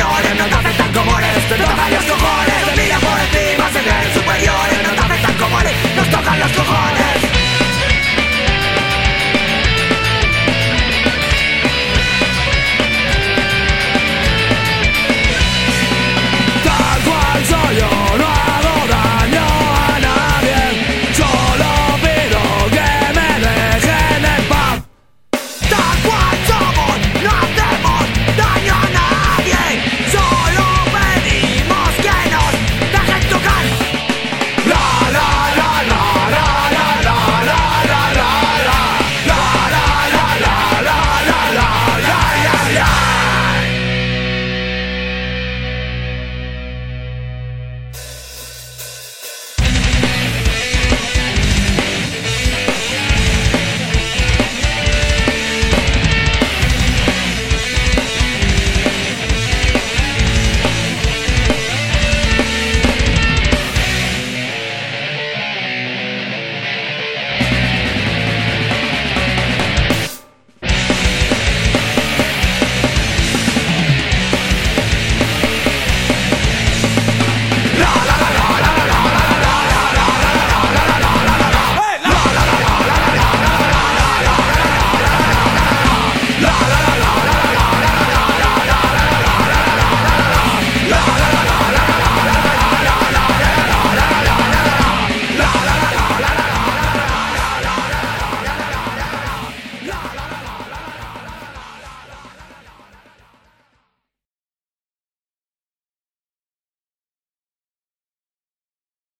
on